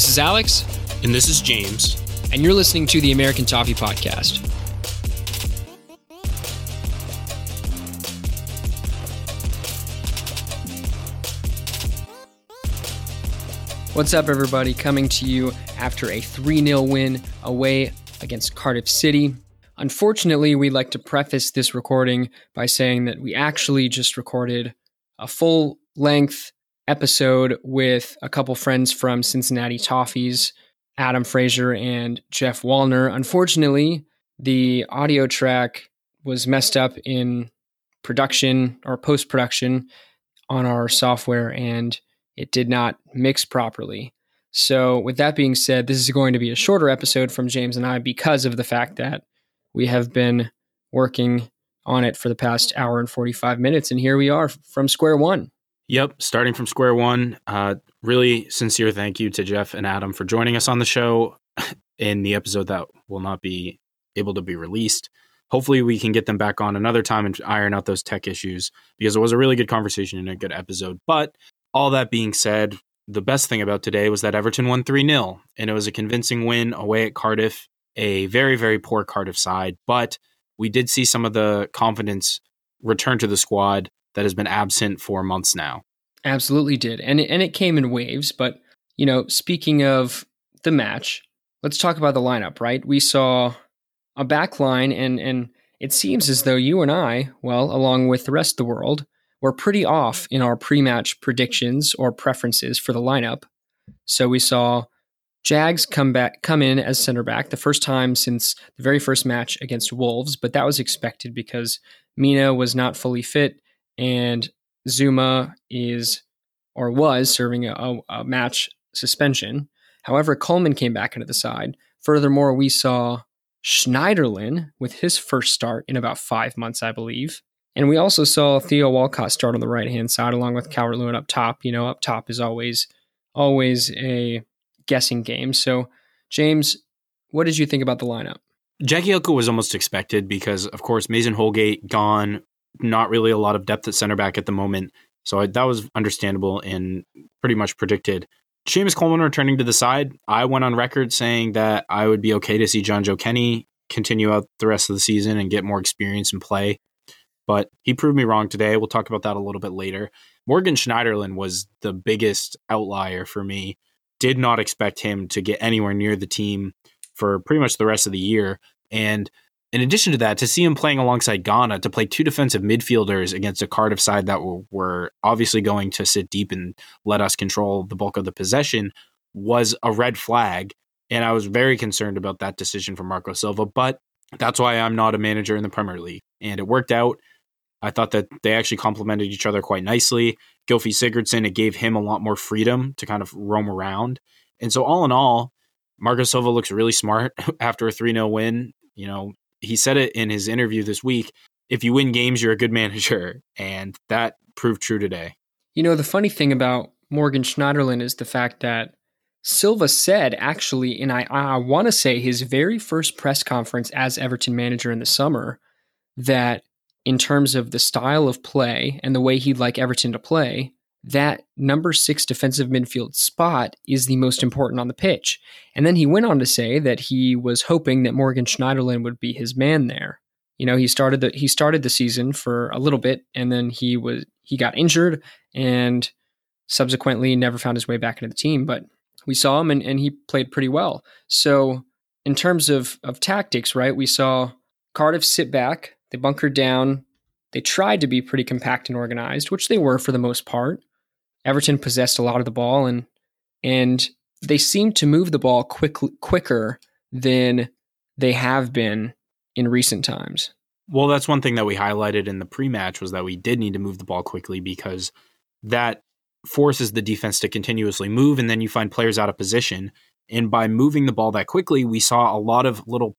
This is Alex. And this is James. And you're listening to the American Toffee Podcast. What's up, everybody? Coming to you after a 3 0 win away against Cardiff City. Unfortunately, we'd like to preface this recording by saying that we actually just recorded a full length episode with a couple friends from Cincinnati Toffees, Adam Frazier and Jeff Wallner. Unfortunately, the audio track was messed up in production or post production on our software and it did not mix properly. So, with that being said, this is going to be a shorter episode from James and I because of the fact that we have been working on it for the past hour and 45 minutes. And here we are from square one. Yep, starting from square one. Uh, really sincere thank you to Jeff and Adam for joining us on the show in the episode that will not be able to be released. Hopefully, we can get them back on another time and iron out those tech issues because it was a really good conversation and a good episode. But all that being said, the best thing about today was that Everton won 3 0, and it was a convincing win away at Cardiff, a very, very poor Cardiff side. But we did see some of the confidence return to the squad that has been absent for months now. Absolutely did. And it, and it came in waves, but you know, speaking of the match, let's talk about the lineup, right? We saw a back line and and it seems as though you and I, well, along with the rest of the world, were pretty off in our pre-match predictions or preferences for the lineup. So we saw Jags come back come in as center back the first time since the very first match against Wolves, but that was expected because Mina was not fully fit and Zouma is or was serving a, a match suspension. However, Coleman came back into the side. Furthermore, we saw Schneiderlin with his first start in about five months, I believe. And we also saw Theo Walcott start on the right hand side along with Calvert Lewin up top. You know, up top is always always a guessing game. So, James, what did you think about the lineup? Jagielka was almost expected because, of course, Mason Holgate gone, not really a lot of depth at center back at the moment. So I, that was understandable and pretty much predicted. Seamus Coleman returning to the side. I went on record saying that I would be okay to see Jonjoe Kenny continue out the rest of the season and get more experience and play. But he proved me wrong today. We'll talk about that a little bit later. Morgan Schneiderlin was the biggest outlier for me. Did not expect him to get anywhere near the team for pretty much the rest of the year. And in addition to that, to see him playing alongside Gana to play two defensive midfielders against a Cardiff side that were, were, obviously going to sit deep and let us control the bulk of the possession was a red flag. And I was very concerned about that decision from Marco Silva. But that's why I'm not a manager in the Premier League. And it worked out. I thought that they actually complemented each other quite nicely. Gylfi Sigurdsson, it gave him a lot more freedom to kind of roam around. And so, all in all, Marco Silva looks really smart after a 3 0 win. You know, he said it in his interview this week if you win games, you're a good manager. And that proved true today. You know, the funny thing about Morgan Schneiderlin is the fact that Silva said, actually, and I, I want to say his very first press conference as Everton manager in the summer, that in terms of the style of play and the way he'd like Everton to play, that number six defensive midfield spot is the most important on the pitch. And then he went on to say that he was hoping that Morgan Schneiderlin would be his man there. You know, he started the he started the season for a little bit and then he was he got injured and subsequently never found his way back into the team. But we saw him and, and he played pretty well. So in terms of of tactics, right, we saw Cardiff sit back, they bunkered down, they tried to be pretty compact and organized, which they were for the most part. Everton possessed a lot of the ball and and they seemed to move the ball quick, quicker than they have been in recent times. Well, that's one thing that we highlighted in the pre-match was that we did need to move the ball quickly because that forces the defense to continuously move and then you find players out of position. And by moving the ball that quickly, we saw a lot of little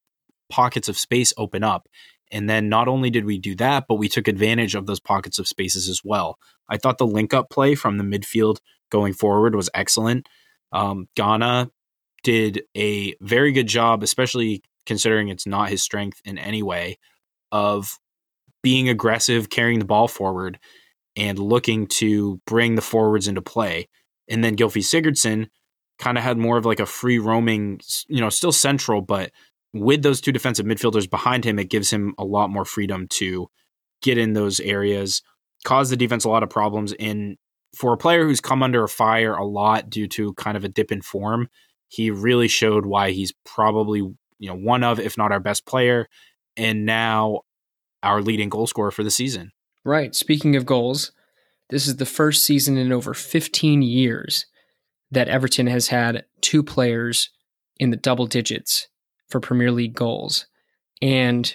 pockets of space open up. And then not only did we do that, but we took advantage of those pockets of spaces as well. I thought the link up play from the midfield going forward was excellent. Um, Gana did a very good job, especially considering it's not his strength in any way, of being aggressive, carrying the ball forward, and looking to bring the forwards into play. And then Gylfi Sigurdsson kind of had more of like a free roaming, you know, still central, but with those two defensive midfielders behind him, it gives him a lot more freedom to get in those areas, cause the defense a lot of problems. And for a player who's come under a fire a lot due to kind of a dip in form, he really showed why he's probably you know one of, if not our best player, and now our leading goal scorer for the season. Right. Speaking of goals, this is the first season in over 15 years that Everton has had two players in the double digits for Premier League goals. And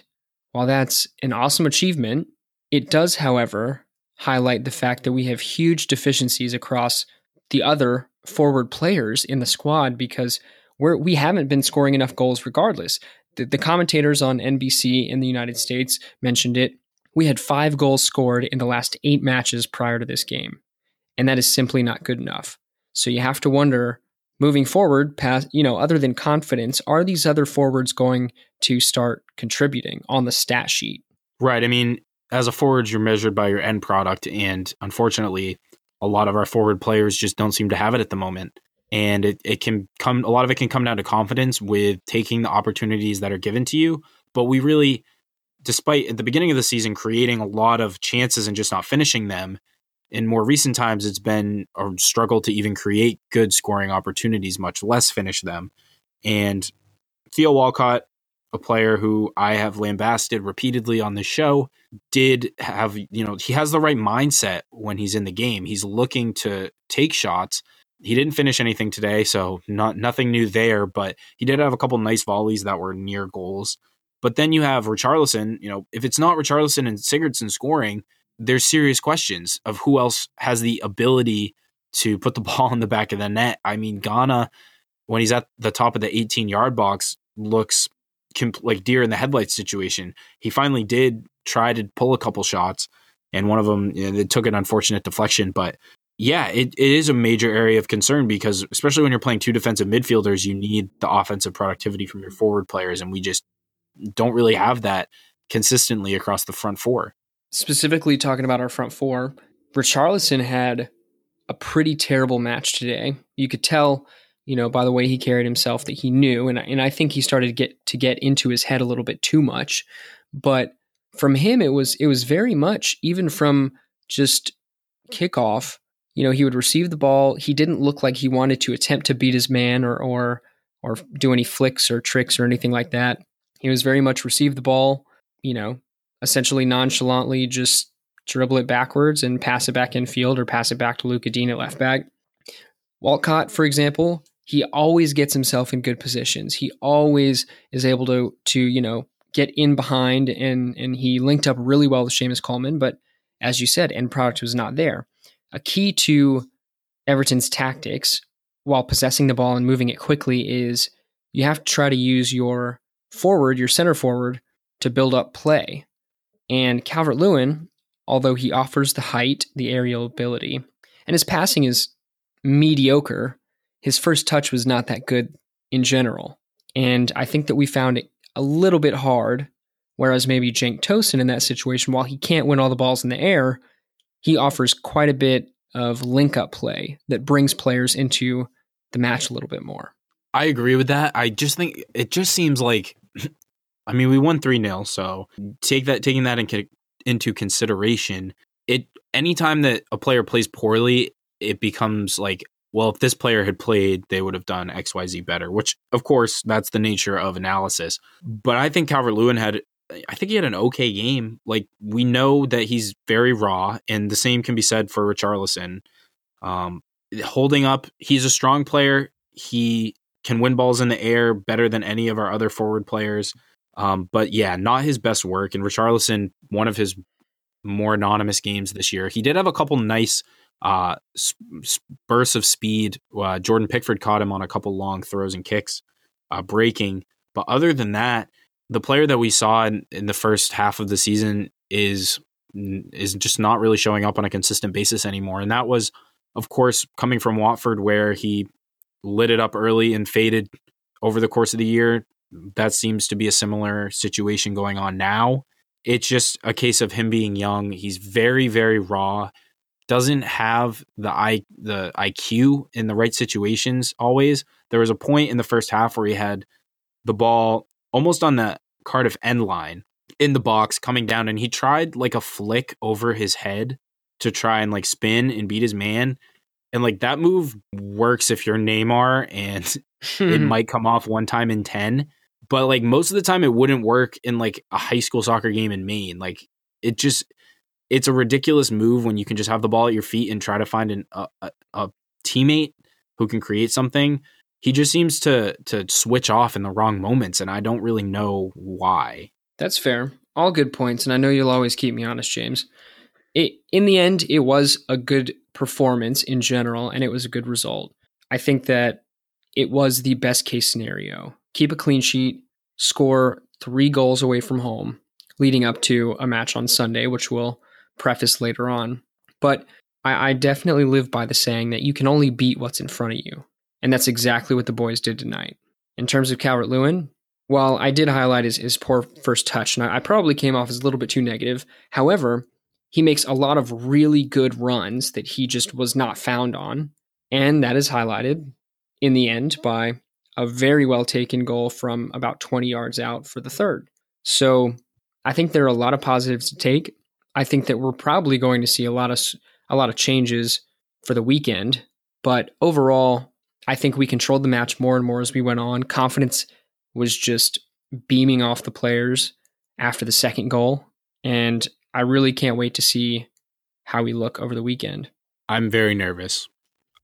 while that's an awesome achievement, it does, however, highlight the fact that we have huge deficiencies across the other forward players in the squad because we're, we haven't been scoring enough goals regardless. The, the commentators on NBC in the United States mentioned it. We had five goals scored in the last eight matches prior to this game, and that is simply not good enough. So you have to wonder moving forward, past you know, other than confidence, are these other forwards going to start contributing on the stat sheet? Right. I mean, as a forward, you're measured by your end product, and unfortunately, a lot of our forward players just don't seem to have it at the moment. And it, it can come a lot of it can come down to confidence with taking the opportunities that are given to you. But we really, despite at the beginning of the season creating a lot of chances and just not finishing them, in more recent times it's been a struggle to even create good scoring opportunities, much less finish them. And Theo Walcott a player who I have lambasted repeatedly on the show, did have, you know, he has the right mindset when he's in the game. He's looking to take shots. He didn't finish anything today, so not nothing new there, but he did have a couple nice volleys that were near goals. But then you have Richarlison, you know, if it's not Richarlison and Sigurdsson scoring, there's serious questions of who else has the ability to put the ball in the back of the net. I mean, Gana, when he's at the top of the 18 yard box, looks comp- like deer in the headlights situation. He finally did try to pull a couple shots, and one of them you know, it took an unfortunate deflection. But yeah, it, it is a major area of concern because especially when you're playing two defensive midfielders, you need the offensive productivity from your forward players, and we just don't really have that consistently across the front four. Specifically talking about our front four, Richarlison had a pretty terrible match today. You could tell you know, by the way he carried himself that he knew. And, and I think he started to get to get into his head a little bit too much. But from him, it was it was very much even from just kickoff. You know, he would receive the ball. He didn't look like he wanted to attempt to beat his man or or or do any flicks or tricks or anything like that. He was very much receive the ball, you know, essentially nonchalantly just dribble it backwards and pass it back in field or pass it back to Lucas Digne at left back. Walcott, for example, he always gets himself in good positions. He always is able to to you know get in behind and and he linked up really well with Seamus Coleman, but as you said, end product was not there. A key to Everton's tactics while possessing the ball and moving it quickly is you have to try to use your forward, your center forward, to build up play. And Calvert Lewin, although he offers the height, the aerial ability, and his passing is mediocre, his first touch was not that good in general. And I think that we found it a little bit hard. Whereas maybe Cenk Tosun in that situation, while he can't win all the balls in the air, he offers quite a bit of link up play that brings players into the match a little bit more. I agree with that. I just think it just seems like I mean, we won 3 0, so take that taking that in, into consideration, it anytime that a player plays poorly, it becomes like well, if this player had played, they would have done XYZ better, which, of course, that's the nature of analysis. But I think Calvert Lewin had, I think he had an okay game. Like, we know that he's very raw, and the same can be said for Richarlison. Um, holding up, he's a strong player. He can win balls in the air better than any of our other forward players. Um, but yeah, not his best work. And Richarlison, one of his more anonymous games this year, he did have a couple nice uh, bursts of speed. Uh, Jordan Pickford caught him on a couple long throws and kicks, uh, breaking. But other than that, the player that we saw in, in the first half of the season is is just not really showing up on a consistent basis anymore. And that was, of course, coming from Watford, where he lit it up early and faded over the course of the year. That seems to be a similar situation going on now. It's just a case of him being young. He's very, very raw doesn't have the i the IQ in the right situations always. There was a point in the first half where he had the ball almost on the Cardiff end line in the box coming down and he tried like a flick over his head to try and like spin and beat his man. And like that move works if you're Neymar and it hmm. might come off one time in 10, but like most of the time it wouldn't work in like a high school soccer game in Maine. Like it just it's a ridiculous move when you can just have the ball at your feet and try to find an, a, a, a teammate who can create something. He just seems to to switch off in the wrong moments, and I don't really know why. That's fair. All good points, and I know you'll always keep me honest, James. It, in the end, it was a good performance in general, and it was a good result. I think that it was the best case scenario. Keep a clean sheet, score three goals away from home, leading up to a match on Sunday, which we'll preface later on. But I, I definitely live by the saying that you can only beat what's in front of you. And that's exactly what the boys did tonight. In terms of Calvert Lewin, while I did highlight his, his poor first touch, and I, I probably came off as a little bit too negative, however, he makes a lot of really good runs that he just was not found on. And that is highlighted in the end by a very well taken goal from about 20 yards out for the third. So I think there are a lot of positives to take. I think that we're probably going to see a lot of a lot of changes for the weekend, but overall, I think we controlled the match more and more as we went on. Confidence was just beaming off the players after the second goal, and I really can't wait to see how we look over the weekend. I'm very nervous.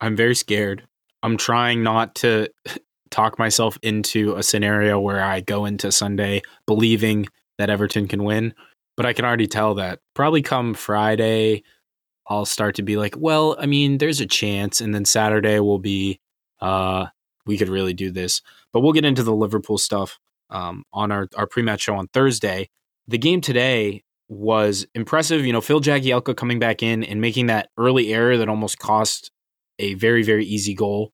I'm very scared. I'm trying not to talk myself into a scenario where I go into Sunday believing that Everton can win, but I can already tell that probably come Friday, I'll start to be like, well, I mean, there's a chance. And then Saturday will be, uh, we could really do this. But we'll get into the Liverpool stuff um, on our, our pre match show on Thursday. The game today was impressive. You know, Phil Jagielka coming back in and making that early error that almost cost a very, very easy goal.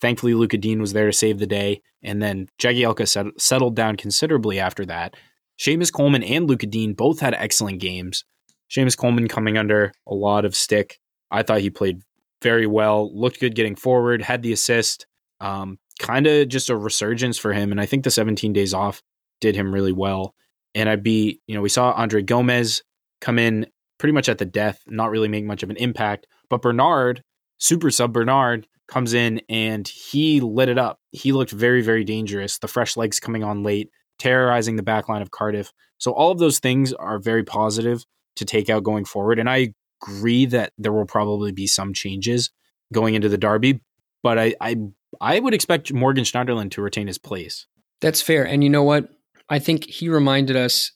Thankfully, Luca Digne was there to save the day. And then Jagielka set, settled down considerably after that. Seamus Coleman and Luca Digne both had excellent games. Seamus Coleman coming under a lot of stick. I thought he played very well, looked good getting forward, had the assist. Um, kind of just a resurgence for him. And I think the 17 days off did him really well. And I'd be, you know, we saw Andre Gomes come in pretty much at the death, not really make much of an impact. But Bernard, super sub Bernard, comes in and he lit it up. He looked very, very dangerous. The fresh legs coming on late, terrorizing the back line of Cardiff. So all of those things are very positive to take out going forward. And I agree that there will probably be some changes going into the derby, but I I, I would expect Morgan Schneiderlin to retain his place. That's fair. And you know what? I think he reminded us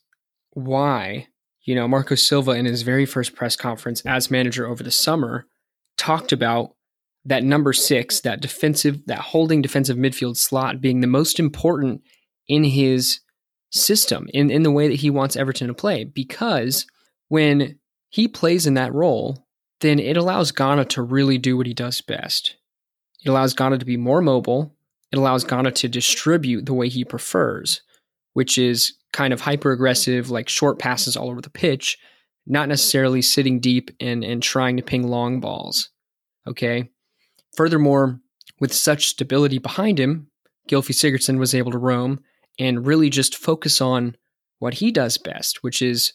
why, you know, Marco Silva in his very first press conference as manager over the summer talked about that number six, that defensive, that holding defensive midfield slot being the most important in his system, in, in the way that he wants Everton to play, because – when he plays in that role, then it allows Gana to really do what he does best. It allows Gana to be more mobile. It allows Gana to distribute the way he prefers, which is kind of hyper aggressive, like short passes all over the pitch, not necessarily sitting deep and, and trying to ping long balls. Okay. Furthermore, with such stability behind him, Gylfi Sigurdsson was able to roam and really just focus on what he does best, which is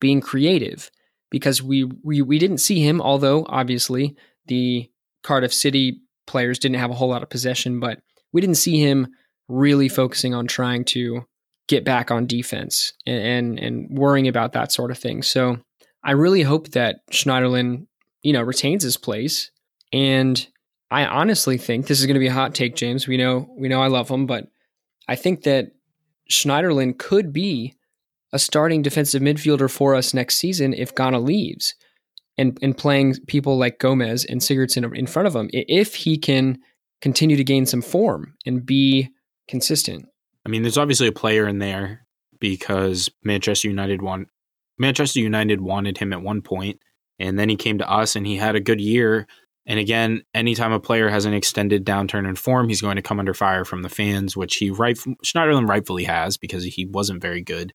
being creative because we, we we didn't see him although obviously the Cardiff City players didn't have a whole lot of possession but we didn't see him really focusing on trying to get back on defense and and, and worrying about that sort of thing so I really hope that Schneiderlin you know retains his place and I honestly think this is going to be a hot take James we know we know I love him but I think that Schneiderlin could be a starting defensive midfielder for us next season if Gana leaves and, and playing people like Gomes and Sigurdsson in front of him if he can continue to gain some form and be consistent. I mean, there's obviously a player in there because Manchester United want Manchester United wanted him at one point, and then he came to us and he had a good year. And again, anytime a player has an extended downturn in form, he's going to come under fire from the fans, which he right Schneiderlin rightfully has because he wasn't very good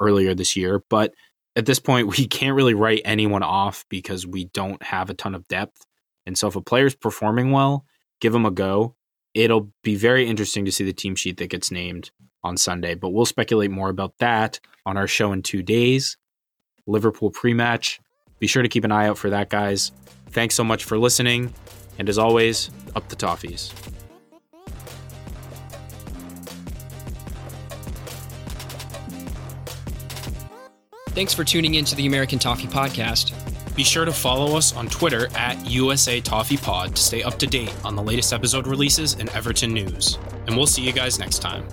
earlier this year. But at this point, we can't really write anyone off because we don't have a ton of depth. And so if a player's performing well, give them a go. It'll be very interesting to see the team sheet that gets named on Sunday, but we'll speculate more about that on our show in two days. Liverpool pre match. Be sure to keep an eye out for that, guys. Thanks so much for listening. And as always, up the toffees. Thanks for tuning in to the American Toffee Podcast. Be sure to follow us on Twitter at USA Toffee Pod to stay up to date on the latest episode releases and Everton news. And we'll see you guys next time.